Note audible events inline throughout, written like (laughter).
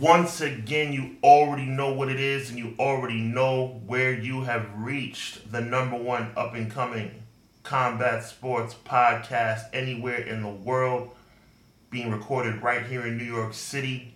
Once again, you already know what it is and you already know where you have reached the number one up and coming combat sports podcast anywhere in the world, being recorded right here in New York City.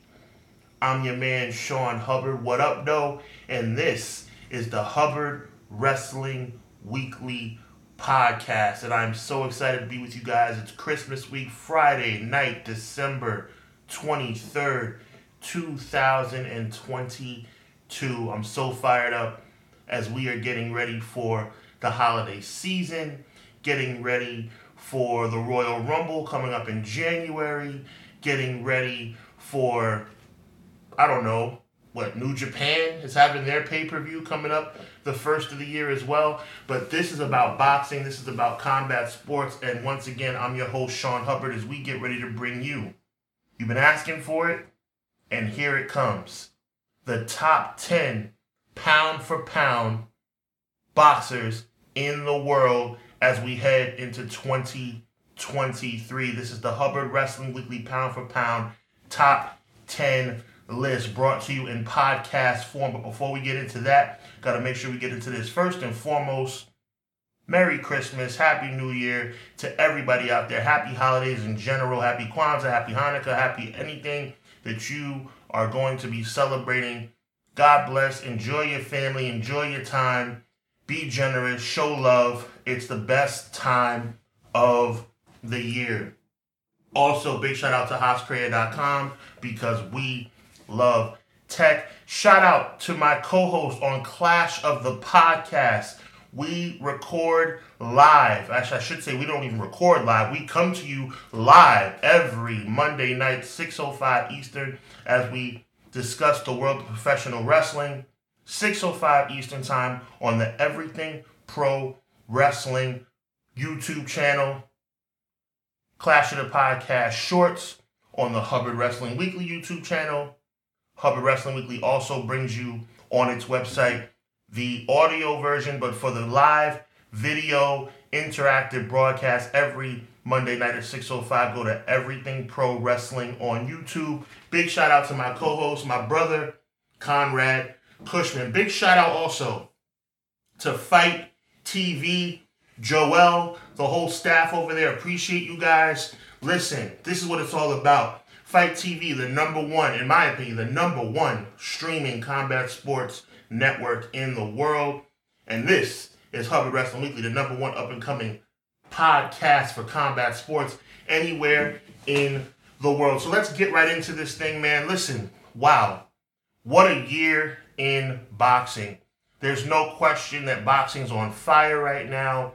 I'm your man, Sean Hubbard. What up, though? And this is the Hubbard Wrestling Weekly podcast. And I'm so excited to be with you guys. It's Christmas week, Friday night, December 23rd, 2022. I'm so fired up as we are getting ready for the holiday season, getting ready for the Royal Rumble coming up in January, getting ready for, I don't know, what New Japan is having their pay per view coming up the first of the year as well. But this is about boxing, this is about combat sports, and once again, I'm your host, Sean Hubbard, as we get ready to bring you. You've been asking for it, and here it comes. The top 10 pound for pound boxers in the world as we head into 2023. This is the Hubbard Wrestling Weekly Pound for Pound top 10 list brought to you in podcast form. But before we get into that, got to make sure we get into this first and foremost. Merry Christmas, Happy New Year to everybody out there. Happy holidays in general. Happy Kwanzaa, Happy Hanukkah, Happy anything that you are going to be celebrating. God bless. Enjoy your family. Enjoy your time. Be generous. Show love. It's the best time of the year. Also, big shout out to HossCreator.com because we love tech. Shout out to my co host on Clash of the Podcast. We record live. Actually, I should say we don't even record live. We come to you live every Monday night, 6.05 Eastern, as we discuss the world of professional wrestling. 6.05 Eastern Time on the Everything Pro Wrestling YouTube channel. Clash of the Podcast shorts on the Hubbard Wrestling Weekly YouTube channel. Hubbard Wrestling Weekly also brings you on its website the audio version, but for the live video interactive broadcast every Monday night at 6.05, go to Everything Pro Wrestling on YouTube. Big shout out to my co-host, my brother, Conrad Cushman. Big shout out also to Fight TV, Joel, the whole staff over there. Appreciate you guys. Listen, this is what it's all about. Fight TV, the number one, in my opinion, the number one streaming combat sports network in the world. And this is Hubbard Wrestling Weekly, the number one up and coming podcast for combat sports anywhere in the world. So let's get right into this thing, man. Listen, wow, what a year in boxing. There's no question that boxing's on fire right now.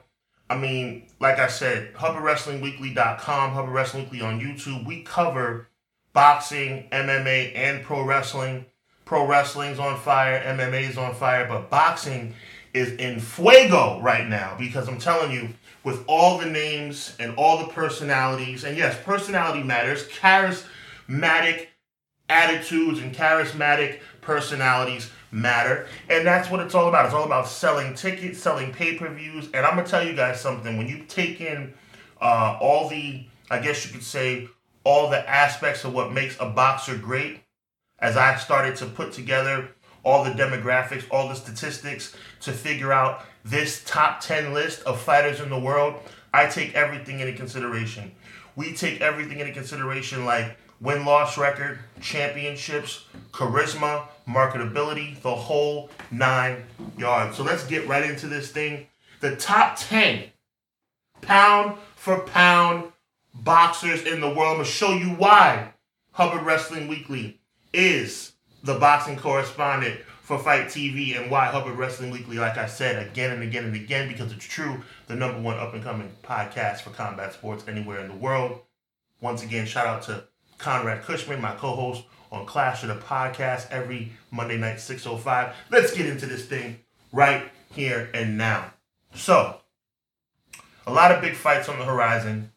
I mean, like I said, HubbardWrestlingWeekly.com, Hubbard Wrestling Weekly on YouTube. We cover boxing, MMA, and pro wrestling. Pro wrestling's on fire, MMA's on fire, but boxing is in fuego right now because I'm telling you, with all the names and all the personalities, and yes, personality matters, charismatic attitudes and charismatic personalities matter. And that's what it's all about. It's all about selling tickets, selling pay per views. And I'm going to tell you guys something. When you take in uh, all the, I guess you could say, all the aspects of what makes a boxer great, as I started to put together all the demographics, all the statistics to figure out this top 10 list of fighters in the world, I take everything into consideration. We take everything into consideration like win loss record, championships, charisma, marketability, the whole nine yards. So let's get right into this thing. The top 10 pound for pound boxers in the world. I'm going to show you why Hubbard Wrestling Weekly is the boxing correspondent for Fight TV and why Hubbard Wrestling Weekly, like I said again and again and again, because it's true, the number one up and coming podcast for combat sports anywhere in the world. Once again, shout out to Conrad Cushman, my co host on Clash of the Podcast every Monday night, 6.05. Let's get into this thing right here and now. So, a lot of big fights on the horizon,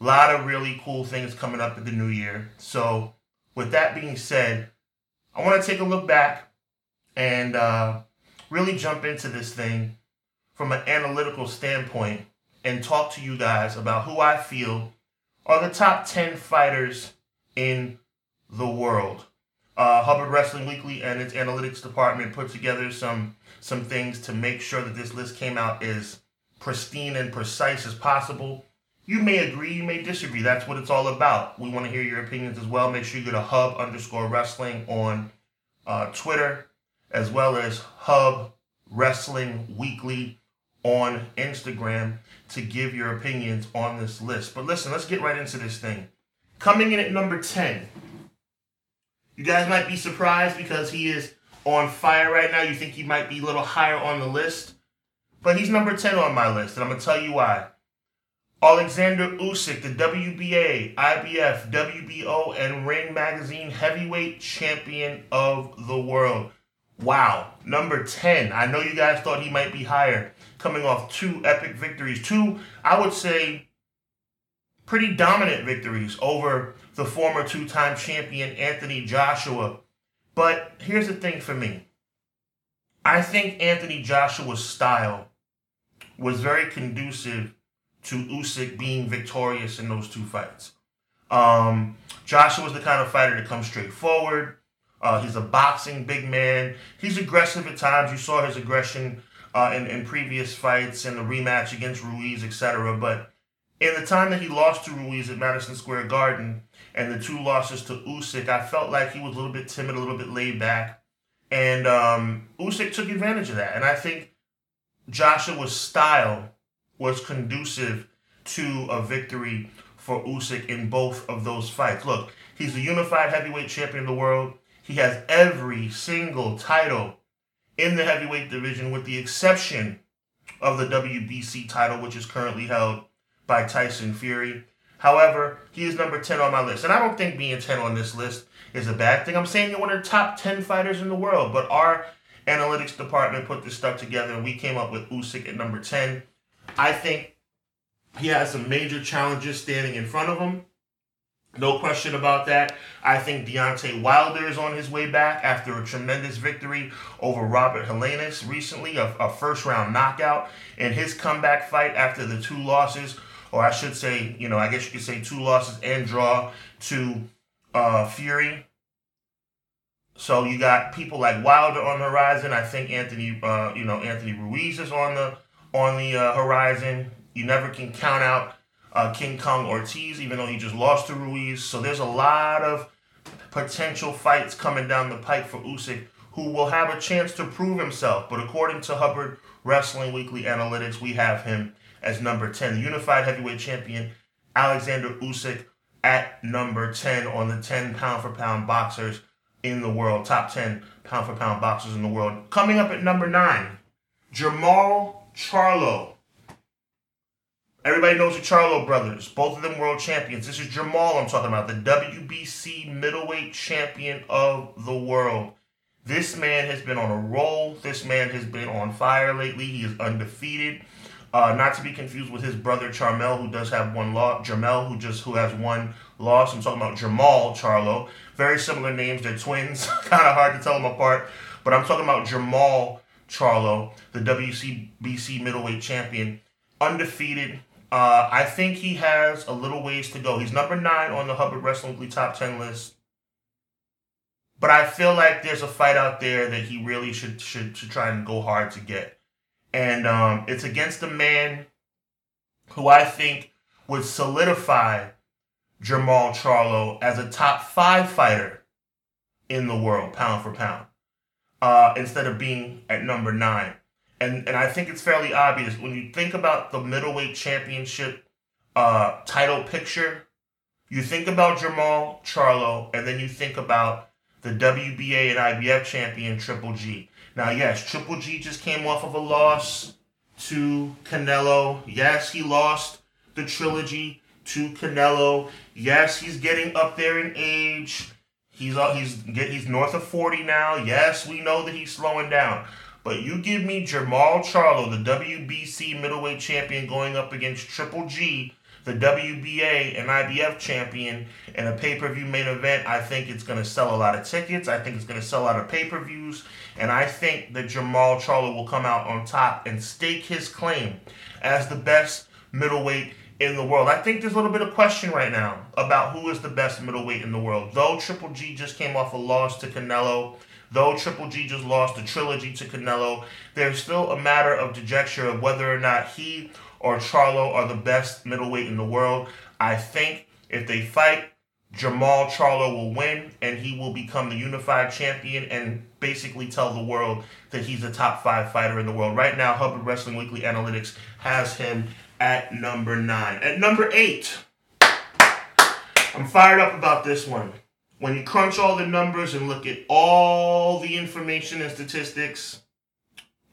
a lot of really cool things coming up in the new year. So, with that being said, I want to take a look back and uh, really jump into this thing from an analytical standpoint and talk to you guys about who I feel are the top 10 fighters in the world. Uh, Hubbard Wrestling Weekly and its analytics department put together some some things to make sure that this list came out as pristine and precise as possible. You may agree, you may disagree. That's what it's all about. We want to hear your opinions as well. Make sure you go to Hub underscore Wrestling on uh, Twitter, as well as Hub Wrestling Weekly on Instagram to give your opinions on this list. But listen, let's get right into this thing. Coming in at number 10. You guys might be surprised because he is on fire right now. You think he might be a little higher on the list. But he's number 10 on my list, and I'm going to tell you why. Alexander Usyk, the WBA, IBF, WBO, and Ring Magazine heavyweight champion of the world. Wow, number 10. I know you guys thought he might be higher, coming off two epic victories. Two, I would say, pretty dominant victories over the former two time champion Anthony Joshua. But here's the thing for me I think Anthony Joshua's style was very conducive to Usyk being victorious in those two fights. Um, Joshua was the kind of fighter to come straight forward. Uh, he's a boxing big man. He's aggressive at times. You saw his aggression uh, in, in previous fights and the rematch against Ruiz, etc. But in the time that he lost to Ruiz at Madison Square Garden and the two losses to Usyk, I felt like he was a little bit timid, a little bit laid back. And um, Usyk took advantage of that. And I think Joshua's style was conducive to a victory for Usyk in both of those fights. Look, he's the unified heavyweight champion of the world. He has every single title in the heavyweight division with the exception of the WBC title, which is currently held by Tyson Fury. However, he is number 10 on my list. And I don't think being 10 on this list is a bad thing. I'm saying you're one of the top 10 fighters in the world, but our analytics department put this stuff together and we came up with Usyk at number 10. I think he has some major challenges standing in front of him. No question about that. I think Deontay Wilder is on his way back after a tremendous victory over Robert Helenius recently, a, a first round knockout. In his comeback fight after the two losses, or I should say, you know, I guess you could say two losses and draw to uh, Fury. So you got people like Wilder on the horizon. I think Anthony, uh, you know, Anthony Ruiz is on the on the uh, horizon. You never can count out uh, King Kong Ortiz, even though he just lost to Ruiz. So there's a lot of potential fights coming down the pike for Usyk, who will have a chance to prove himself. But according to Hubbard Wrestling Weekly Analytics, we have him as number 10, the unified heavyweight champion Alexander Usyk at number 10 on the 10 pound for pound boxers in the world, top 10 pound for pound boxers in the world. Coming up at number 9, Jermall Charlo. Everybody knows the Charlo brothers, both of them world champions. This is Jamal I'm talking about, the WBC middleweight champion of the world. This man has been on a roll. This man has been on fire lately. He is undefeated. Uh, not to be confused with his brother Jermell, who does have one loss. Jermell, who just who has one loss. I'm talking about Jamal Charlo. Very similar names. They're twins. (laughs) kind of hard to tell them apart. But I'm talking about Jermall Charlo, the WCBC middleweight champion, undefeated. Uh, I think he has a little ways to go. He's number nine on the Hubbard Wrestling Weekly top ten list. But I feel like there's a fight out there that he really should should, should try and go hard to get. And um, it's against a man who I think would solidify Jamal Charlo as a top five fighter in the world, pound for pound uh, instead of being at number nine. And and I think it's fairly obvious when you think about the middleweight championship uh, title picture. You think about Jermall Charlo, and then you think about the WBA and IBF champion Triple G. Now, yes, Triple G just came off of a loss to Canelo. Yes, he lost the trilogy to Canelo. Yes, he's getting up there in age. He's uh, he's get he's north of 40 now. Yes, we know that he's slowing down. But you give me Jamal Charlo, the WBC middleweight champion, going up against Triple G, the WBA and IBF champion, in a pay per view main event. I think it's going to sell a lot of tickets. I think it's going to sell a lot of pay per views. And I think that Jamal Charlo will come out on top and stake his claim as the best middleweight in the world. I think there's a little bit of question right now about who is the best middleweight in the world. Though Triple G just came off a loss to Canelo, though Triple G just lost the trilogy to Canelo, there's still a matter of dejection of whether or not he or Charlo are the best middleweight in the world. I think if they fight, Jamal Charlo will win and he will become the unified champion and basically tell the world that he's a top five fighter in the world. Right now, Hubbard Wrestling Weekly Analytics has him at number nine. At number eight, I'm fired up about this one. When you crunch all the numbers and look at all the information and statistics,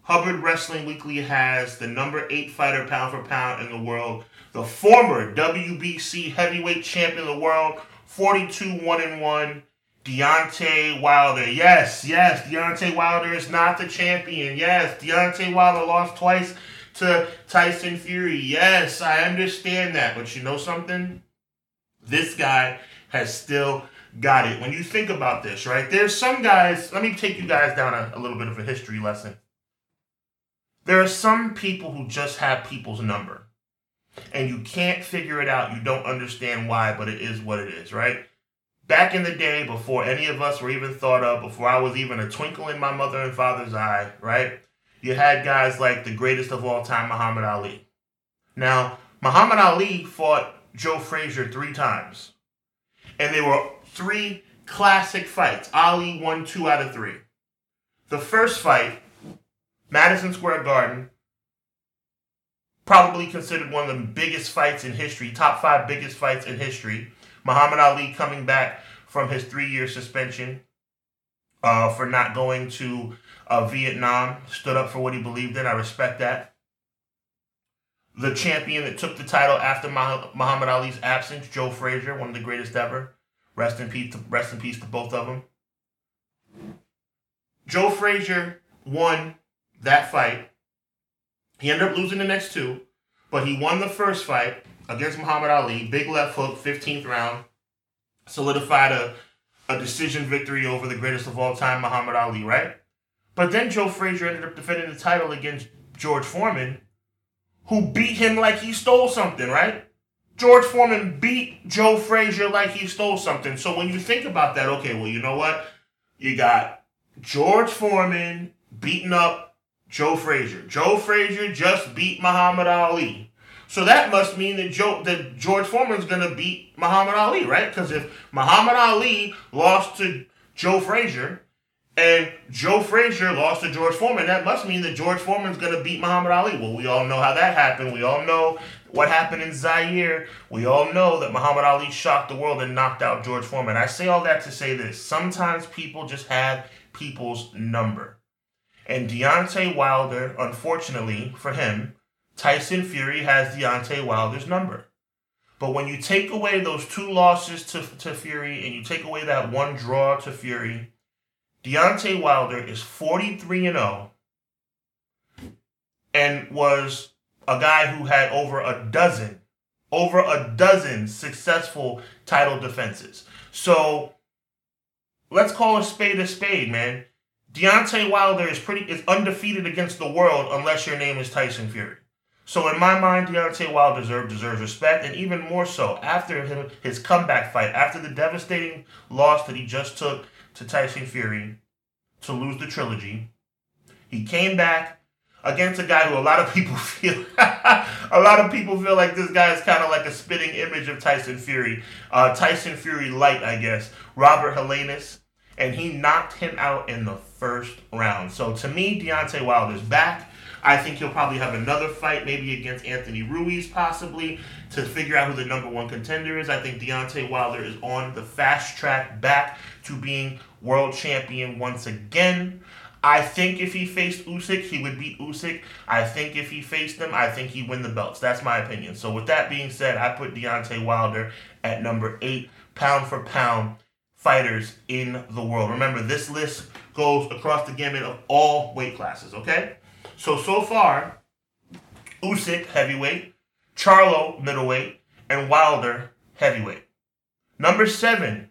Hubbard Wrestling Weekly has the number eight fighter pound for pound in the world, the former WBC heavyweight champion of the world, 42 1 and 1. Deontay Wilder. Yes, yes, Deontay Wilder is not the champion. Yes, Deontay Wilder lost twice to Tyson Fury. Yes, I understand that. But you know something? This guy has still got it. When you think about this, right? There's some guys, let me take you guys down a, a little bit of a history lesson. There are some people who just have people's number. And you can't figure it out. You don't understand why, but it is what it is, right? Back in the day, before any of us were even thought of, before I was even a twinkle in my mother and father's eye, right? You had guys like the greatest of all time, Muhammad Ali. Now, Muhammad Ali fought Joe Frazier three times. And they were three classic fights. Ali won two out of three. The first fight, Madison Square Garden, probably considered one of the biggest fights in history, top five biggest fights in history. Muhammad Ali coming back from his three year suspension uh, for not going to uh, Vietnam, stood up for what he believed in. I respect that. The champion that took the title after Muhammad Ali's absence, Joe Frazier, one of the greatest ever. Rest in peace. To, rest in peace to both of them. Joe Frazier won that fight. He ended up losing the next two, but he won the first fight against Muhammad Ali. Big left hook, 15th round, solidified a, a decision victory over the greatest of all time, Muhammad Ali. Right? But then Joe Frazier ended up defending the title against George Foreman, who beat him like he stole something, right? George Foreman beat Joe Frazier like he stole something. So when you think about that, okay, well, you know what? You got George Foreman beating up Joe Frazier. Joe Frazier just beat Muhammad Ali. So that must mean that Joe that George Foreman's gonna beat Muhammad Ali, right? Because if Muhammad Ali lost to Joe Frazier, and Joe Frazier lost to George Foreman. That must mean that George Foreman's going to beat Muhammad Ali. Well, we all know how that happened. We all know what happened in Zaire. We all know that Muhammad Ali shocked the world and knocked out George Foreman. I say all that to say this. Sometimes people just have people's number. And Deontay Wilder, unfortunately for him, Tyson Fury has Deontay Wilder's number. But when you take away those two losses to, to Fury and you take away that one draw to Fury, Deontay Wilder is 43 and 0 and was a guy who had over a dozen, over a dozen successful title defenses. So let's call a spade a spade, man. Deontay Wilder is pretty is undefeated against the world unless your name is Tyson Fury. So in my mind, Deontay Wilder deserves, deserves respect, and even more so after him, his comeback fight, after the devastating loss that he just took to Tyson Fury to lose the trilogy. He came back against a guy who a lot of people (laughs) feel a lot of people feel like this guy is kind of like a spitting image of Tyson Fury. Uh, Tyson Fury light, I guess. Robert Helenius. And he knocked him out in the first round. So to me, Deontay Wilder's back. I think he'll probably have another fight, maybe against Anthony Ruiz, possibly, to figure out who the number one contender is. I think Deontay Wilder is on the fast track back to being world champion once again. I think if he faced Usyk, he would beat Usyk. I think if he faced him, I think he'd win the belts. That's my opinion. So with that being said, I put Deontay Wilder at number eight, pound for pound fighters in the world. Remember, this list goes across the gamut of all weight classes, okay? So, so far, Usyk, heavyweight, Charlo, middleweight, and Wilder, heavyweight. Number seven,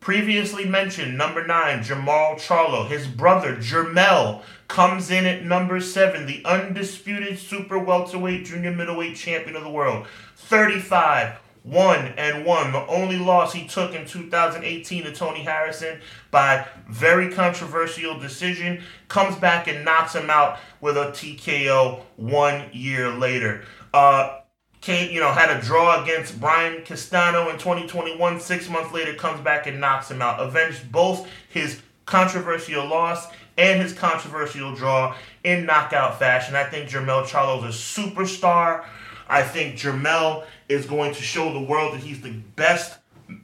Previously mentioned, number nine, Jamal Charlo. His brother, Jermell comes in at number seven, the undisputed super welterweight junior middleweight champion of the world. 35, 1 and 1. The only loss he took in 2018 to Tony Harrison by very controversial decision. Comes back and knocks him out with a TKO one year later. Uh, came, you know, had a draw against Brian Castano in 2021. Six months later, comes back and knocks him out. Avenged both his controversial loss and his controversial draw in knockout fashion. I think Jermell is a superstar. I think Jermell is going to show the world that he's the best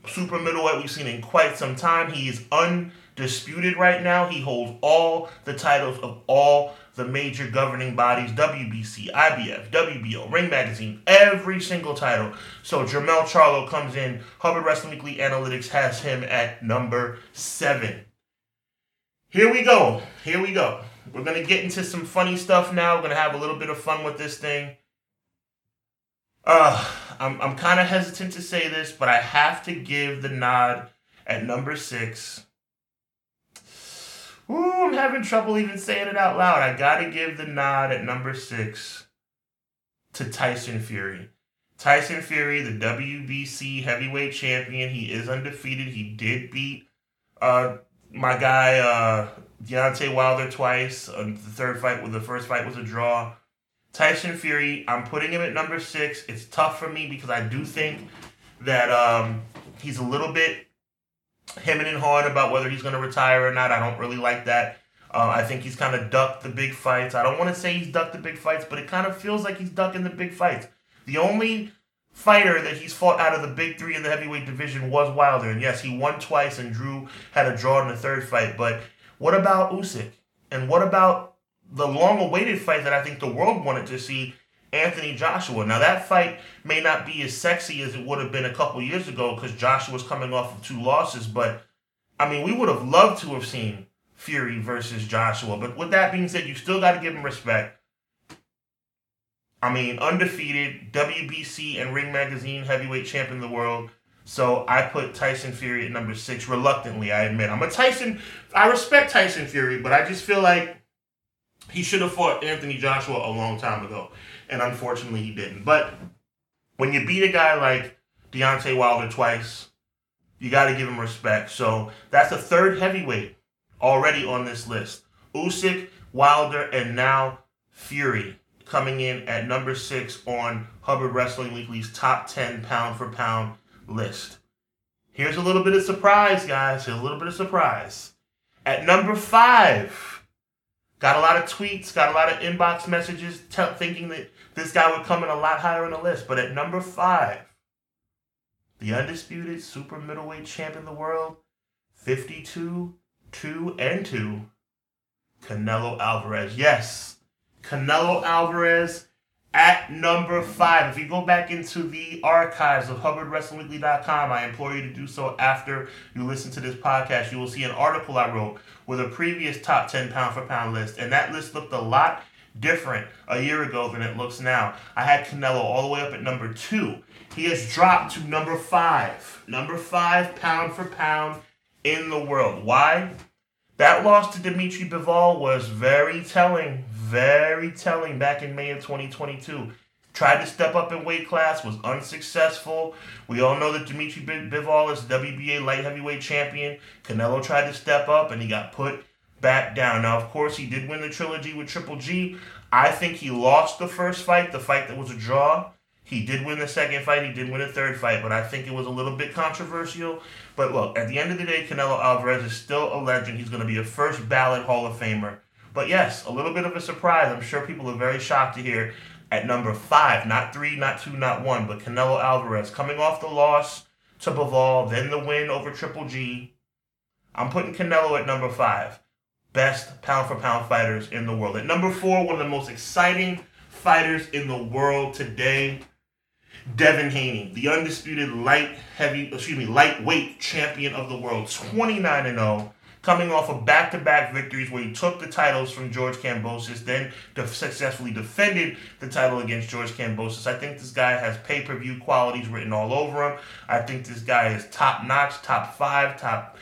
super middleweight we've seen in quite some time. He is undisputed right now. He holds all the titles of all the major governing bodies WBC, IBF, WBO, Ring Magazine, every single title. So Jermell Charlo comes in. Hubbard Wrestling Weekly Analytics has him at number seven. Here we go. Here we go. We're going to get into some funny stuff now. We're going to have a little bit of fun with this thing. Uh, I'm, I'm kind of hesitant to say this, but I have to give the nod at number six Ooh, I'm having trouble even saying it out loud. I gotta give the nod at number six to Tyson Fury. Tyson Fury, the WBC heavyweight champion, he is undefeated. He did beat uh, my guy uh, Deontay Wilder twice. Uh, the third fight, well, the first fight was a draw. Tyson Fury, I'm putting him at number six. It's tough for me because I do think that um, he's a little bit hemming and hawing about whether he's going to retire or not. I don't really like that. Uh, I think he's kind of ducked the big fights. I don't want to say he's ducked the big fights, but it kind of feels like he's ducking the big fights. The only fighter that he's fought out of the big three in the heavyweight division was Wilder. And yes, he won twice and Drew had a draw in the third fight. But what about Usyk? And what about the long awaited fight that I think the world wanted to see Anthony Joshua. Now that fight may not be as sexy as it would have been a couple years ago because Joshua Joshua's coming off of two losses, but I mean we would have loved to have seen Fury versus Joshua. But with that being said, you still got to give him respect. I mean, undefeated WBC and Ring Magazine heavyweight champion of the world. So I put Tyson Fury at number six reluctantly. I admit I'm a Tyson. I respect Tyson Fury, but I just feel like he should have fought Anthony Joshua a long time ago and unfortunately he didn't. But when you beat a guy like Deontay Wilder twice, you got to give him respect. So that's a third heavyweight already on this list. Usyk, Wilder, and now Fury coming in at number six on Hubbard Wrestling Weekly's top 10 pound for pound list. Here's a little bit of surprise, guys. Here's a little bit of surprise. At number five, got a lot of tweets, got a lot of inbox messages t- thinking that this guy would come in a lot higher on the list. But at number five, the undisputed super middleweight champion of the world, 52, 2, and 2, Canelo Alvarez. Yes, Canelo Alvarez at number five. If you go back into the archives of HubbardWrestlingWeekly.com, I implore you to do so after you listen to this podcast. You will see an article I wrote with a previous top 10 pound for pound list, and that list looked a lot different a year ago than it looks now. I had Canelo all the way up at number two. He has dropped to number five. Number five pound for pound in the world. Why? That loss to Dimitri Bivol was very telling, very telling back in May of 2022. Tried to step up in weight class, was unsuccessful. We all know that Dimitri Bivol is WBA light heavyweight champion. Canelo tried to step up and he got put back down. Now, of course, he did win the trilogy with Triple G. I think he lost the first fight, the fight that was a draw. He did win the second fight. He did win the third fight, but I think it was a little bit controversial. But look, at the end of the day, Canelo Alvarez is still a legend. He's going to be a first ballot Hall of Famer. But yes, a little bit of a surprise. I'm sure people are very shocked to hear at number five, not three, not two, not one, but Canelo Alvarez coming off the loss to Bivol, then the win over Triple G. I'm putting Canelo at number five best pound for pound fighters in the world. At number four, one of the most exciting fighters in the world today, Devin Haney, the undisputed light heavy, excuse me, lightweight champion of the world, 29 and 0, coming off of back-to-back victories where he took the titles from George Kambosos, then successfully defended the title against George Kambosos. I think this guy has pay-per-view qualities written all over him. I think this guy is top-notch, top five, top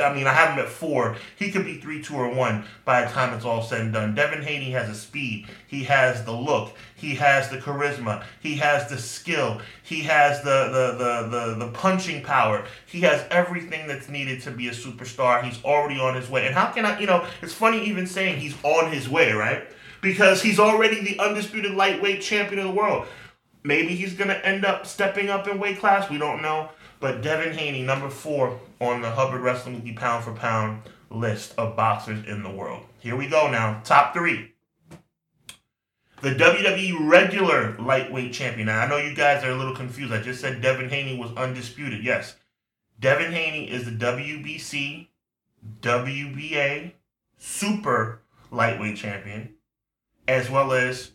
I mean, I have him at four. He could be three, two, or one by the time it's all said and done. Devin Haney has a speed. He has the look. He has the charisma. He has the skill. He has the the the the, the punching power. He has everything that's needed to be a superstar. He's already on his way. And how can I? You know, it's funny even saying he's on his way, right? Because he's already the undisputed lightweight champion of the world. Maybe he's gonna end up stepping up in weight class. We don't know. But Devin Haney, number four on the Hubbard Wrestling Weekly pound for pound list of boxers in the world. Here we go now. Top three. The WWE regular lightweight champion. Now, I know you guys are a little confused. I just said Devin Haney was undisputed. Yes. Devin Haney is the WBC, WBA, super lightweight champion, as well as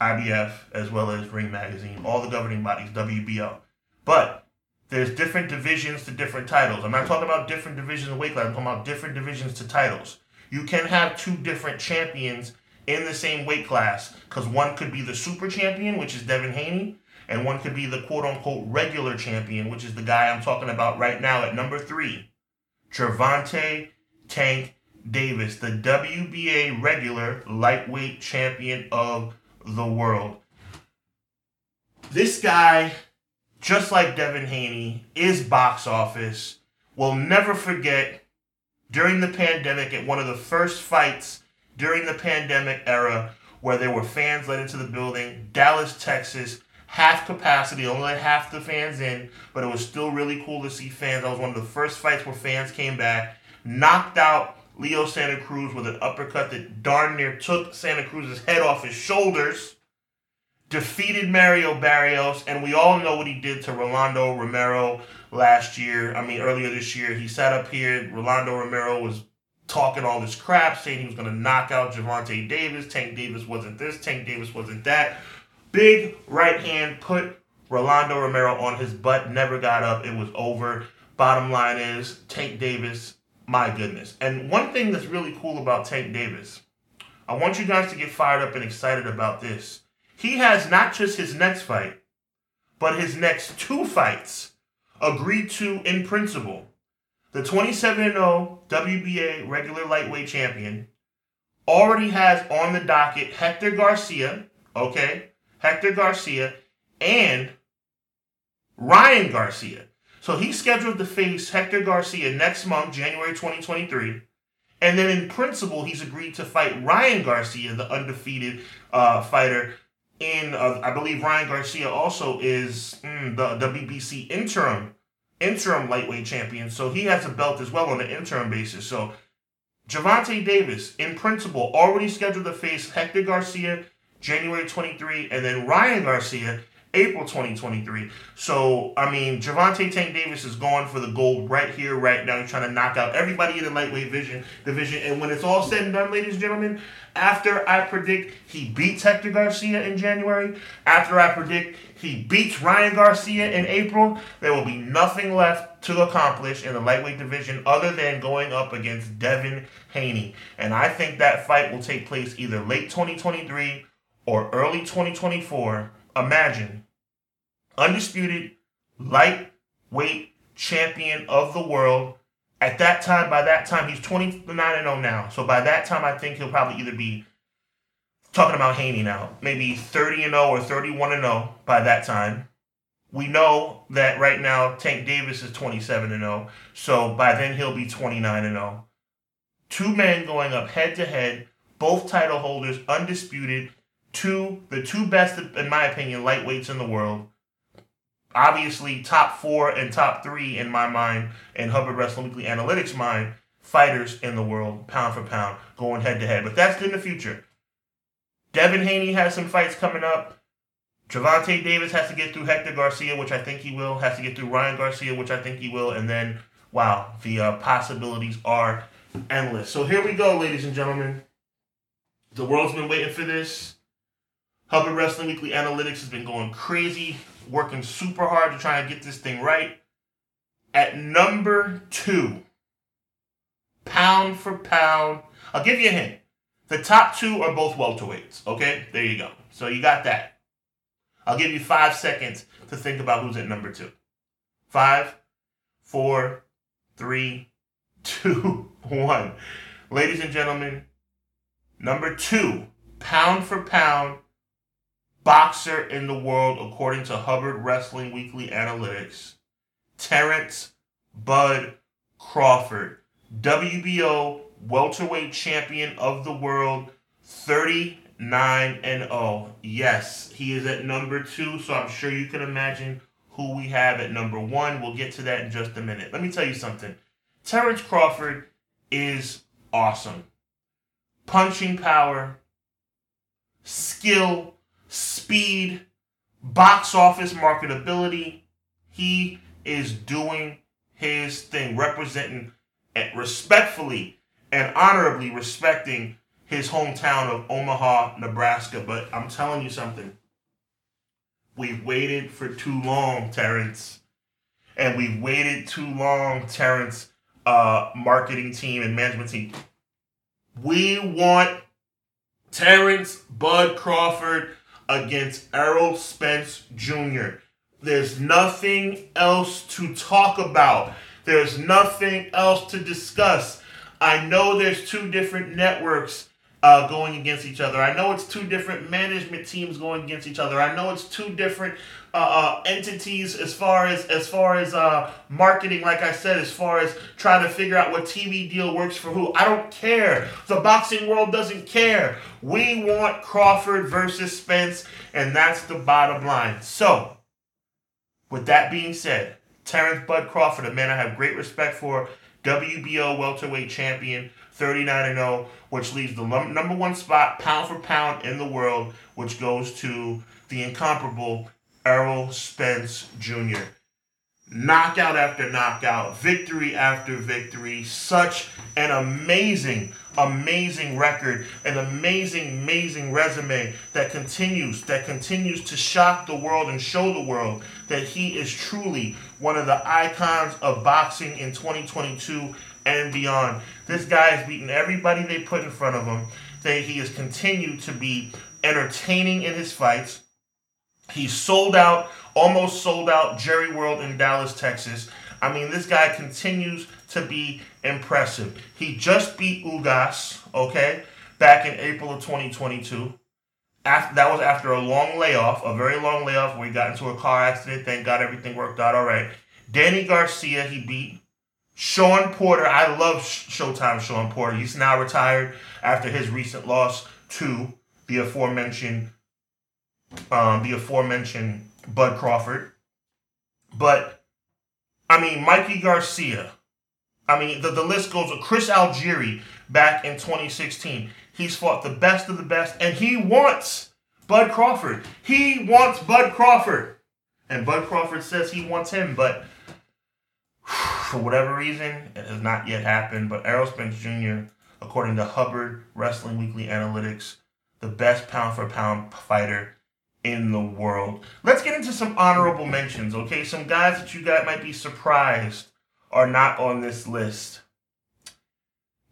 IBF, as well as Ring Magazine, all the governing bodies, WBO. But there's different divisions to different titles. I'm not talking about different divisions of weight class. I'm talking about different divisions to titles. You can have two different champions in the same weight class because one could be the super champion, which is Devin Haney, and one could be the quote unquote regular champion, which is the guy I'm talking about right now at number three, Gervonta Tank Davis, the WBA regular lightweight champion of the world. This guy just like Devin Haney, is box office. We'll never forget during the pandemic at one of the first fights during the pandemic era where there were fans let into the building, Dallas, Texas, half capacity, only half the fans in, but it was still really cool to see fans. That was one of the first fights where fans came back, knocked out Leo Santa Cruz with an uppercut that darn near took Santa Cruz's head off his shoulders defeated Mario Barrios, and we all know what he did to Rolando Romero last year. I mean, earlier this year, he sat up here. Rolando Romero was talking all this crap, saying he was going to knock out Gervonta Davis. Tank Davis wasn't this. Tank Davis wasn't that. Big right hand put Rolando Romero on his butt. Never got up. It was over. Bottom line is Tank Davis. My goodness. And one thing that's really cool about Tank Davis, I want you guys to get fired up and excited about this he has not just his next fight, but his next two fights agreed to in principle. The 27 0 WBA regular lightweight champion already has on the docket Hector Garcia, okay? Hector Garcia and Ryan Garcia. So he's scheduled to face Hector Garcia next month, January 2023. And then in principle, he's agreed to fight Ryan Garcia, the undefeated uh, fighter in uh, I believe Ryan Garcia also is mm, the WBC interim interim lightweight champion, so he has a belt as well on an interim basis. So Gervonta Davis, in principle, already scheduled to face Hector Garcia January 23, and then Ryan Garcia April 2023. So, I mean, Gervonta Tank Davis is going for the gold right here, right now. He's trying to knock out everybody in the lightweight vision division. And when it's all said and done, ladies and gentlemen, after I predict he beats Hector Garcia in January, after I predict he beats Ryan Garcia in April, there will be nothing left to accomplish in the lightweight division other than going up against Devin Haney. And I think that fight will take place either late 2023 or early 2024 imagine undisputed lightweight champion of the world. At that time, by that time, he's 29 and 0 now. So by that time, I think he'll probably either be talking about Haney now, maybe 30 and 0 or 31 and 0 by that time. We know that right now Tank Davis is 27 and 0. So by then he'll be 29 and 0. Two men going up head to head, both title holders, undisputed two, the two best, in my opinion, lightweights in the world. Obviously, top four and top three in my mind, and Hubbard Wrestling Weekly Analytics mind, fighters in the world, pound for pound, going head to head. But that's in the future. Devin Haney has some fights coming up. Gervonta Davis has to get through Hector Garcia, which I think he will. Has to get through Ryan Garcia, which I think he will. And then, wow, the uh, possibilities are endless. So here we go, ladies and gentlemen. The world's been waiting for this. Hubbard Wrestling Weekly Analytics has been going crazy, working super hard to try and get this thing right. At number two, pound for pound. I'll give you a hint. The top two are both welterweights. Okay, there you go. So you got that. I'll give you five seconds to think about who's at number two. Five, four, three, (laughs) two, one. Ladies and gentlemen, number two, pound for pound, boxer in the world, according to Hubbard Wrestling Weekly Analytics, Terrence Bud Crawford, WBO welterweight champion of the world, 39 and 0. Yes, he is at number two, so I'm sure you can imagine who we have at number one. We'll get to that in just a minute. Let me tell you something. Terrence Crawford is awesome. Punching power, skill, speed, box office marketability. He is doing his thing, representing and respectfully and honorably respecting his hometown of Omaha, Nebraska. But I'm telling you something. We've waited for too long, Terrence. And we've waited too long, Terrence, uh, marketing team and management team. We want Terrence Bud Crawford against Errol Spence Jr. There's nothing else to talk about. There's nothing else to discuss. I know there's two different networks uh, going against each other. I know it's two different management teams going against each other. I know it's two different uh, uh, entities as far as as far as uh, marketing. Like I said, as far as trying to figure out what TV deal works for who. I don't care. The boxing world doesn't care. We want Crawford versus Spence, and that's the bottom line. So, with that being said, Terrence Bud Crawford, a man I have great respect for, WBO welterweight champion, 39 and 0, which leaves the number one spot, pound for pound, in the world, which goes to the incomparable Errol Spence Jr. Knockout after knockout, victory after victory, such an amazing, amazing record, an amazing, amazing resume that continues, that continues to shock the world and show the world that he is truly one of the icons of boxing in 2022 and beyond. This guy has beaten everybody they put in front of him. That he has continued to be entertaining in his fights. He sold out, almost sold out Jerry World in Dallas, Texas. I mean, this guy continues to be impressive. He just beat Ugas, okay, back in April of 2022. After, that was after a long layoff, a very long layoff where he got into a car accident. Thank God everything worked out all right. Danny Garcia, he beat. Shawn Porter, I love Showtime Shawn Porter. He's now retired after his recent loss to the aforementioned, um, the aforementioned Bud Crawford. But I mean, Mikey Garcia. I mean, the, the list goes. with Chris Algieri back in 2016. He's fought the best of the best, and he wants Bud Crawford. He wants Bud Crawford. And Bud Crawford says he wants him, but for whatever reason, it has not yet happened. But Errol Spence Jr., according to Hubbard Wrestling Weekly Analytics, the best pound for pound fighter in the world. Let's get into some honorable mentions, okay? Some guys that you guys might be surprised are not on this list.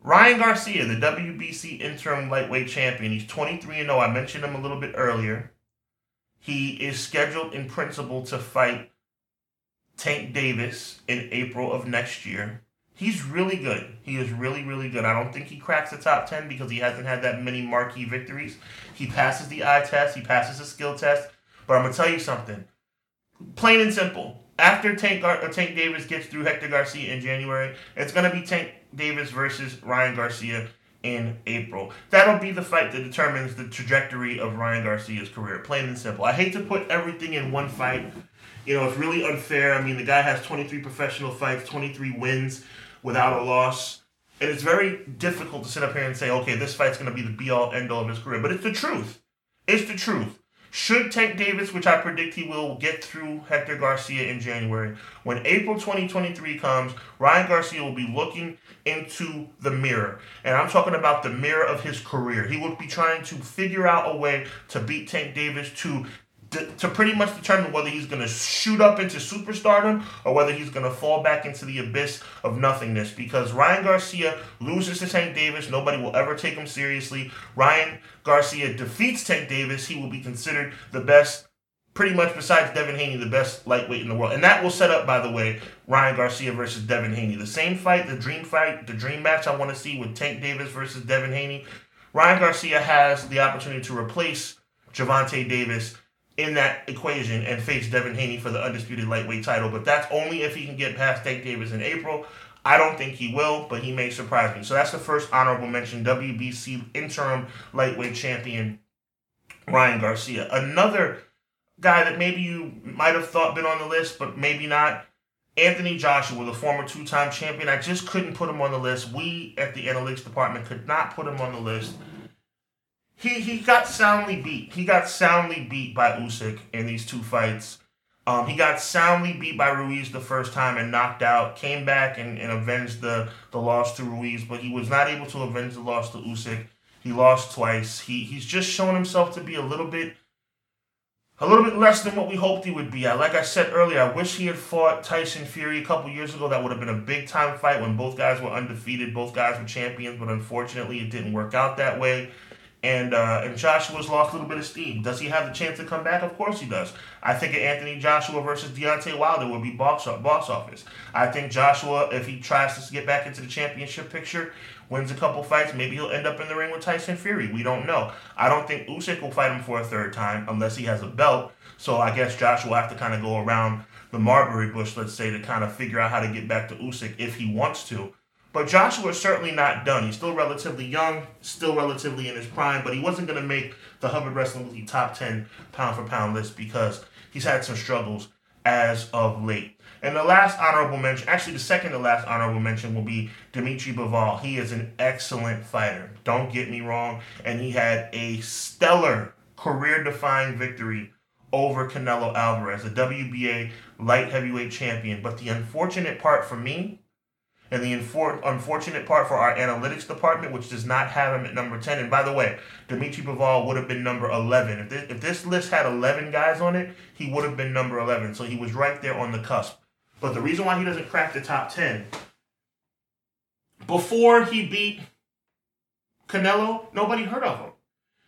Ryan Garcia, the WBC interim lightweight champion, he's 23 and 0. I mentioned him a little bit earlier. He is scheduled in principle to fight Tank Davis in April of next year. He's really good. He is really, really good. I don't think he cracks the top 10 because he hasn't had that many marquee victories. He passes the eye test, he passes the skill test. But I'm going to tell you something. Plain and simple. After Tank, Gar- uh, Tank Davis gets through Hector Garcia in January, it's going to be Tank Davis versus Ryan Garcia in April. That'll be the fight that determines the trajectory of Ryan Garcia's career. Plain and simple. I hate to put everything in one fight. You know, it's really unfair. I mean, the guy has 23 professional fights, 23 wins without a loss. And it's very difficult to sit up here and say, okay, this fight's going to be the be all end all of his career. But it's the truth. It's the truth. Should Tank Davis, which I predict he will, get through Hector Garcia in January, when April 2023 comes, Ryan Garcia will be looking into the mirror. And I'm talking about the mirror of his career. He will be trying to figure out a way to beat Tank Davis to to pretty much determine whether he's going to shoot up into superstardom or whether he's going to fall back into the abyss of nothingness. Because Ryan Garcia loses to Tank Davis, nobody will ever take him seriously. Ryan Garcia defeats Tank Davis, he will be considered the best. Pretty much, besides Devin Haney, the best lightweight in the world. And that will set up, by the way, Ryan Garcia versus Devin Haney. The same fight, the dream fight, the dream match I want to see with Tank Davis versus Devin Haney. Ryan Garcia has the opportunity to replace Gervonta Davis in that equation and face Devin Haney for the undisputed lightweight title. But that's only if he can get past Tank Davis in April. I don't think he will, but he may surprise me. So that's the first honorable mention WBC interim lightweight champion, Ryan Garcia. Another guy that maybe you might have thought been on the list, but maybe not. Anthony Joshua, the former two time champion. I just couldn't put him on the list. We at the analytics department could not put him on the list he he got soundly beat. He got soundly beat by Usyk in these two fights. Um, he got soundly beat by Ruiz the first time and knocked out. Came back and, and avenged the, the loss to Ruiz, but he was not able to avenge the loss to Usyk. He lost twice. He he's just shown himself to be a little bit a little bit less than what we hoped he would be. I, like I said earlier, I wish he had fought Tyson Fury a couple years ago. That would have been a big time fight when both guys were undefeated, both guys were champions. But unfortunately, it didn't work out that way. And uh, and Joshua's lost a little bit of steam. Does he have the chance to come back? Of course he does. I think Anthony Joshua versus Deontay Wilder would be box box office. I think Joshua, if he tries to get back into the championship picture, wins a couple fights, maybe he'll end up in the ring with Tyson Fury. We don't know. I don't think Usyk will fight him for a third time unless he has a belt. So I guess Joshua will have to kind of go around the Marbury bush, let's say, to kind of figure out how to get back to Usyk if he wants to. But Joshua is certainly not done. He's still relatively young, still relatively in his prime, but he wasn't going to make the Hubbard Wrestling Weekly top 10 pound for pound list because he's had some struggles as of late. And the last honorable mention, actually the second to last honorable mention will be Dimitri Bivol. He is an excellent fighter. Don't get me wrong. And he had a stellar career defining victory over Canelo Alvarez, a WBA light heavyweight champion. But the unfortunate part for me and the infor- unfortunate part for our analytics department, which does not have him at number 10, and by the way, Dimitri Bivol would have been number 11. If this, if this list had 11 guys on it, he would have been number 11. So he was right there on the cusp. But the reason why he doesn't crack the top 10, before he beat Canelo, nobody heard of him.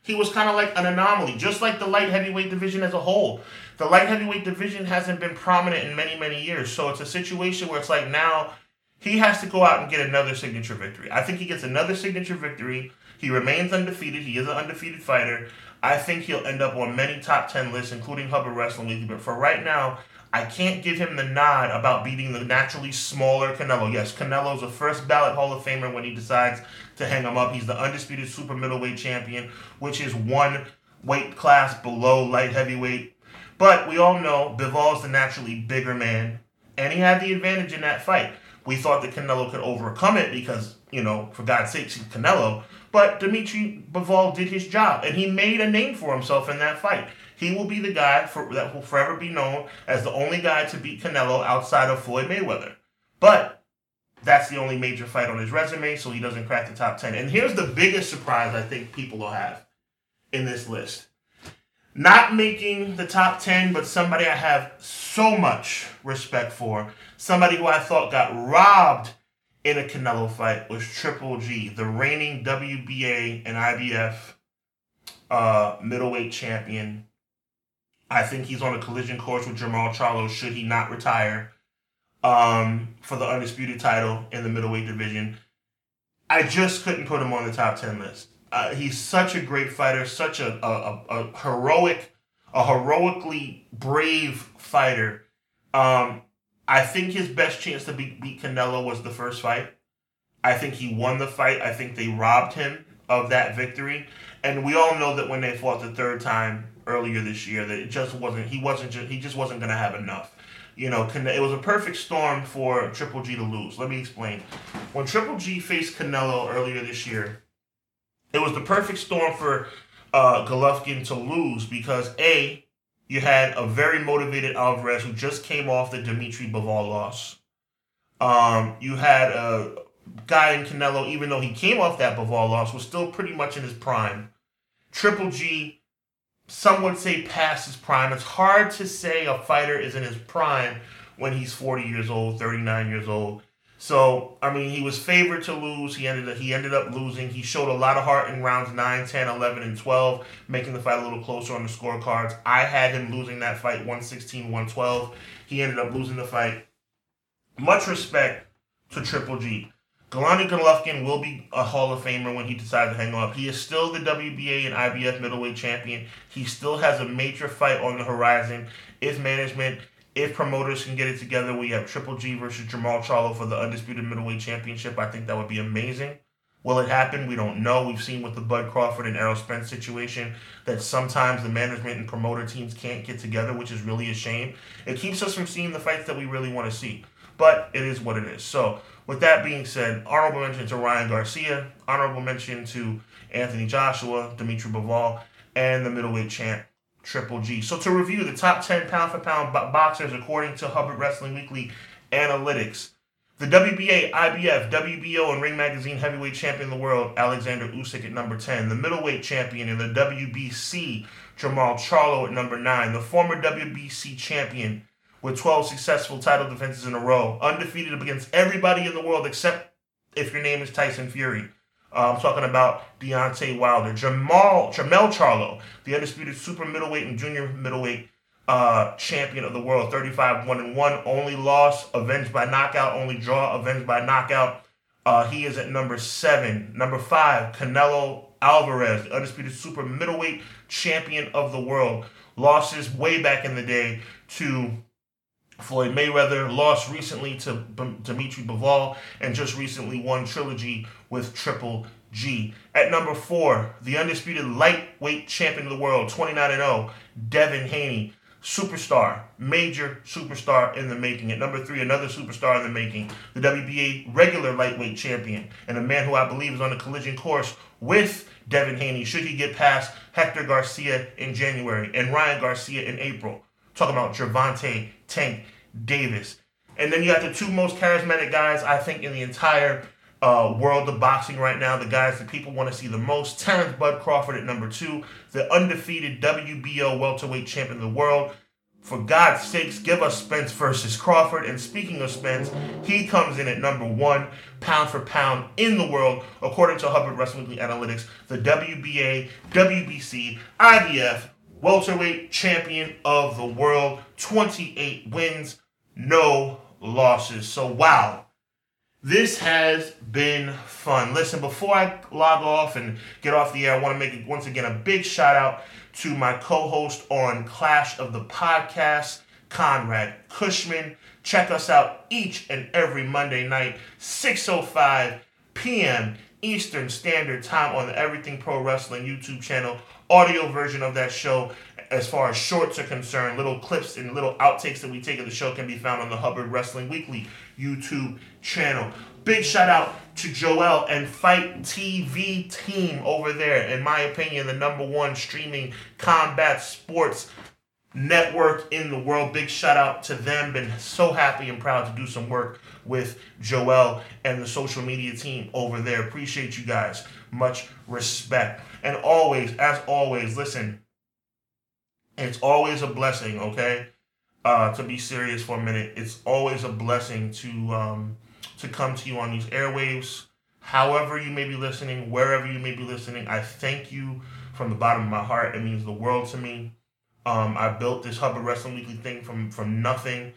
He was kind of like an anomaly, just like the light heavyweight division as a whole. The light heavyweight division hasn't been prominent in many, many years. So it's a situation where it's like now he has to go out and get another signature victory. I think he gets another signature victory. He remains undefeated. He is an undefeated fighter. I think he'll end up on many top 10 lists, including Hubbard Wrestling Weekly. But for right now, I can't give him the nod about beating the naturally smaller Canelo. Yes, Canelo's a first ballot Hall of Famer when he decides to hang him up. He's the undisputed super middleweight champion, which is one weight class below light heavyweight. But we all know Bivol's the naturally bigger man, and he had the advantage in that fight. We thought that Canelo could overcome it because, you know, for God's sake, he's Canelo. But Dimitri Bivol did his job, and he made a name for himself in that fight. He will be the guy for, that will forever be known as the only guy to beat Canelo outside of Floyd Mayweather. But that's the only major fight on his resume, so he doesn't crack the top 10. And here's the biggest surprise I think people will have in this list. Not making the top 10, but somebody I have so much respect for Somebody who I thought got robbed in a Canelo fight was Triple G, the reigning WBA and IBF uh, middleweight champion. I think he's on a collision course with Jermall Charlo should he not retire um, for the undisputed title in the middleweight division. I just couldn't put him on the top 10 list. Uh, he's such a great fighter, such a, a, a, heroic, a heroically brave fighter. Um, I think his best chance to beat, beat Canelo was the first fight. I think he won the fight. I think they robbed him of that victory. And we all know that when they fought the third time earlier this year, that it just wasn't. He wasn't. Just, he just wasn't going to have enough. You know, it was a perfect storm for Triple G to lose. Let me explain. When Triple G faced Canelo earlier this year, it was the perfect storm for uh, Golovkin to lose because a you had a very motivated Alvarez who just came off the Dimitri Bivol loss. Um, you had a guy in Canelo, even though he came off that Bivol loss, was still pretty much in his prime. Triple G some would say past his prime. It's hard to say a fighter is in his prime when he's 40 years old, 39 years old. So, I mean, he was favored to lose. He ended up, he ended up losing. He showed a lot of heart in rounds 9, 10, 11, and 12, making the fight a little closer on the scorecards. I had him losing that fight 116, 112. He ended up losing the fight. Much respect to Triple G. Gennady Golovkin will be a Hall of Famer when he decides to hang up. He is still the WBA and IBF middleweight champion. He still has a major fight on the horizon. If management if promoters can get it together, we have Triple G versus Jermall Charlo for the undisputed middleweight championship. I think that would be amazing. Will it happen? We don't know. We've seen with the Bud Crawford and Errol Spence situation that sometimes the management and promoter teams can't get together, which is really a shame. It keeps us from seeing the fights that we really want to see. But it is what it is. So, with that being said, honorable mention to Ryan Garcia, honorable mention to Anthony Joshua, Dimitri Bivol, and the middleweight champ Triple G. So to review the top 10 pound for pound boxers according to Hubbard Wrestling Weekly analytics. The WBA, IBF, WBO, and Ring Magazine heavyweight champion of the world, Alexander Usyk at number 10. The middleweight champion in the WBC, Jermall Charlo at number 9. The former WBC champion with 12 successful title defenses in a row. Undefeated against everybody in the world except if your name is Tyson Fury. Uh, I'm talking about Deontay Wilder, Jermall Jermell Charlo, the undisputed super middleweight and junior middleweight uh, champion of the world, 35 1 and 1. Only loss, avenged by knockout. Only draw, avenged by knockout. Uh, he is at number seven. Number five, Canelo Alvarez, the undisputed super middleweight champion of the world. Losses way back in the day to Floyd Mayweather lost recently to B- Dimitri Bivol and just recently won trilogy with Triple G. At number four, the undisputed lightweight champion of the world, 29 0, Devin Haney. Superstar, major superstar in the making. At number three, another superstar in the making, the WBA regular lightweight champion, and a man who I believe is on a collision course with Devin Haney should he get past Hector Garcia in January and Ryan Garcia in April. Talking about Gervonta Tank Davis. And then you got the two most charismatic guys, I think, in the entire uh, world of boxing right now. The guys that people want to see the most. Terrence Bud Crawford at number two, the undefeated WBO welterweight champion of the world. For God's sakes, give us Spence versus Crawford. And speaking of Spence, he comes in at number one, pound for pound in the world, according to Hubbard Wrestling Analytics, the WBA, WBC, IBF, welterweight champion of the world, 28 wins, no losses. So, wow. This has been fun. Listen, before I log off and get off the air, I want to make once again a big shout out to my co host on Clash of the Podcast, Conrad Cushman. Check us out each and every Monday night, 6.05 p.m. Eastern Standard Time on the Everything Pro Wrestling YouTube channel audio version of that show as far as shorts are concerned, little clips and little outtakes that we take of the show can be found on the Hubbard Wrestling Weekly YouTube channel. Big shout out to Joel and FITE TV team over there. In my opinion, the number one streaming combat sports network in the world. Big shout out to them. Been so happy and proud to do some work with Joel and the social media team over there. Appreciate you guys. Much respect. And always, as always, listen, it's always a blessing, okay? Uh, to be serious for a minute, it's always a blessing to um, to come to you on these airwaves. However, you may be listening, wherever you may be listening, I thank you from the bottom of my heart. It means the world to me. Um, I built this Hubbard Wrestling Weekly thing from from nothing,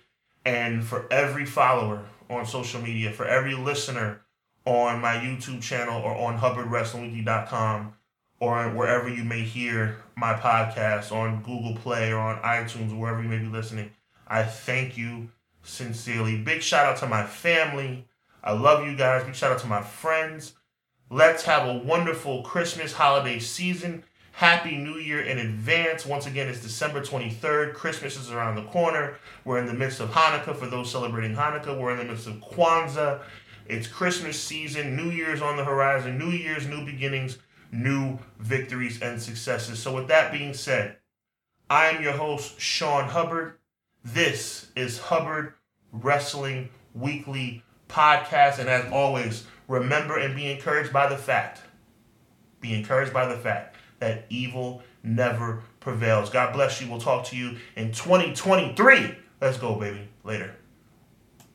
and for every follower on social media, for every listener on my YouTube channel or on HubbardWrestlingWeekly.com, or wherever you may hear my podcast on Google Play or on iTunes wherever you may be listening. I thank you sincerely. Big shout out to my family. I love you guys. Big shout out to my friends. Let's have a wonderful Christmas holiday season. Happy New Year in advance. Once again, it's December 23rd. Christmas is around the corner. We're in the midst of Hanukkah for those celebrating Hanukkah. We're in the midst of Kwanzaa. It's Christmas season. New Year's on the horizon. New Year's, new beginnings new victories and successes. So, with that being said, I am your host, Sean Hubbard. This is Hubbard Wrestling Weekly Podcast. And as always, remember and be encouraged by the fact, be encouraged by the fact that evil never prevails. God bless you. We'll talk to you in 2023. Let's go, baby. Later.